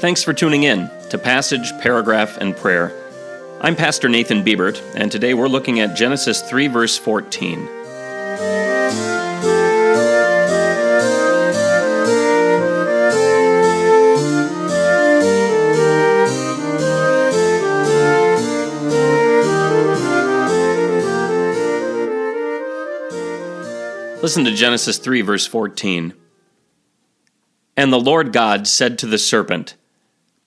Thanks for tuning in to Passage, Paragraph, and Prayer. I'm Pastor Nathan Biebert, and today we're looking at Genesis 3, verse 14. Listen to Genesis 3, verse 14. And the Lord God said to the serpent,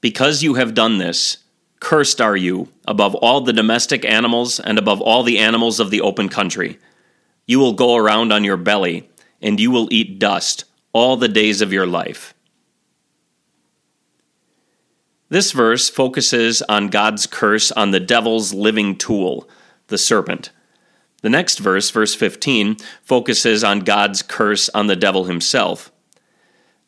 Because you have done this, cursed are you above all the domestic animals and above all the animals of the open country. You will go around on your belly, and you will eat dust all the days of your life. This verse focuses on God's curse on the devil's living tool, the serpent. The next verse, verse 15, focuses on God's curse on the devil himself.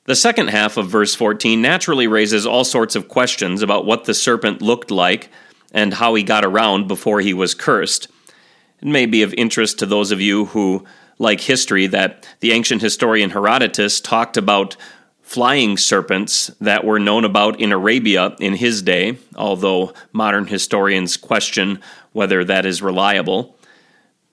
The second half of verse 14 naturally raises all sorts of questions about what the serpent looked like and how he got around before he was cursed. It may be of interest to those of you who like history that the ancient historian Herodotus talked about flying serpents that were known about in Arabia in his day, although modern historians question whether that is reliable.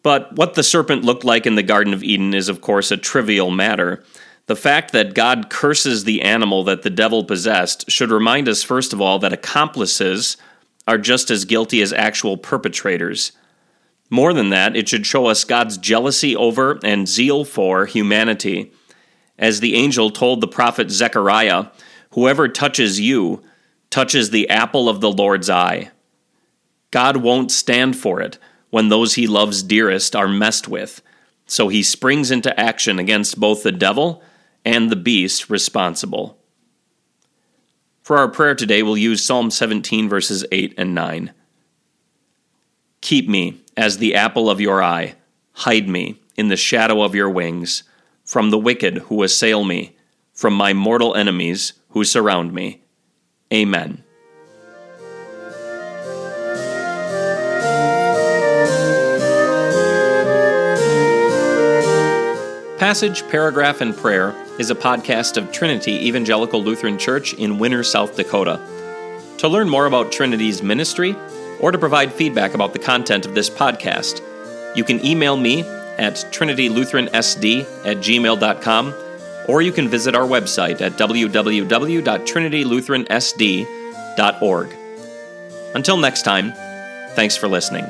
But what the serpent looked like in the Garden of Eden is, of course, a trivial matter. The fact that God curses the animal that the devil possessed should remind us, first of all, that accomplices are just as guilty as actual perpetrators. More than that, it should show us God's jealousy over and zeal for humanity. As the angel told the prophet Zechariah, Whoever touches you touches the apple of the Lord's eye. God won't stand for it when those he loves dearest are messed with. So he springs into action against both the devil and the beast responsible. For our prayer today, we'll use Psalm 17, verses 8 and 9. Keep me as the apple of your eye, hide me in the shadow of your wings, from the wicked who assail me, from my mortal enemies who surround me. Amen. Passage, Paragraph, and Prayer is a podcast of Trinity Evangelical Lutheran Church in Winner, South Dakota. To learn more about Trinity's ministry, or to provide feedback about the content of this podcast, you can email me at trinitylutheransd at gmail.com, or you can visit our website at www.trinitylutheransd.org. Until next time, thanks for listening.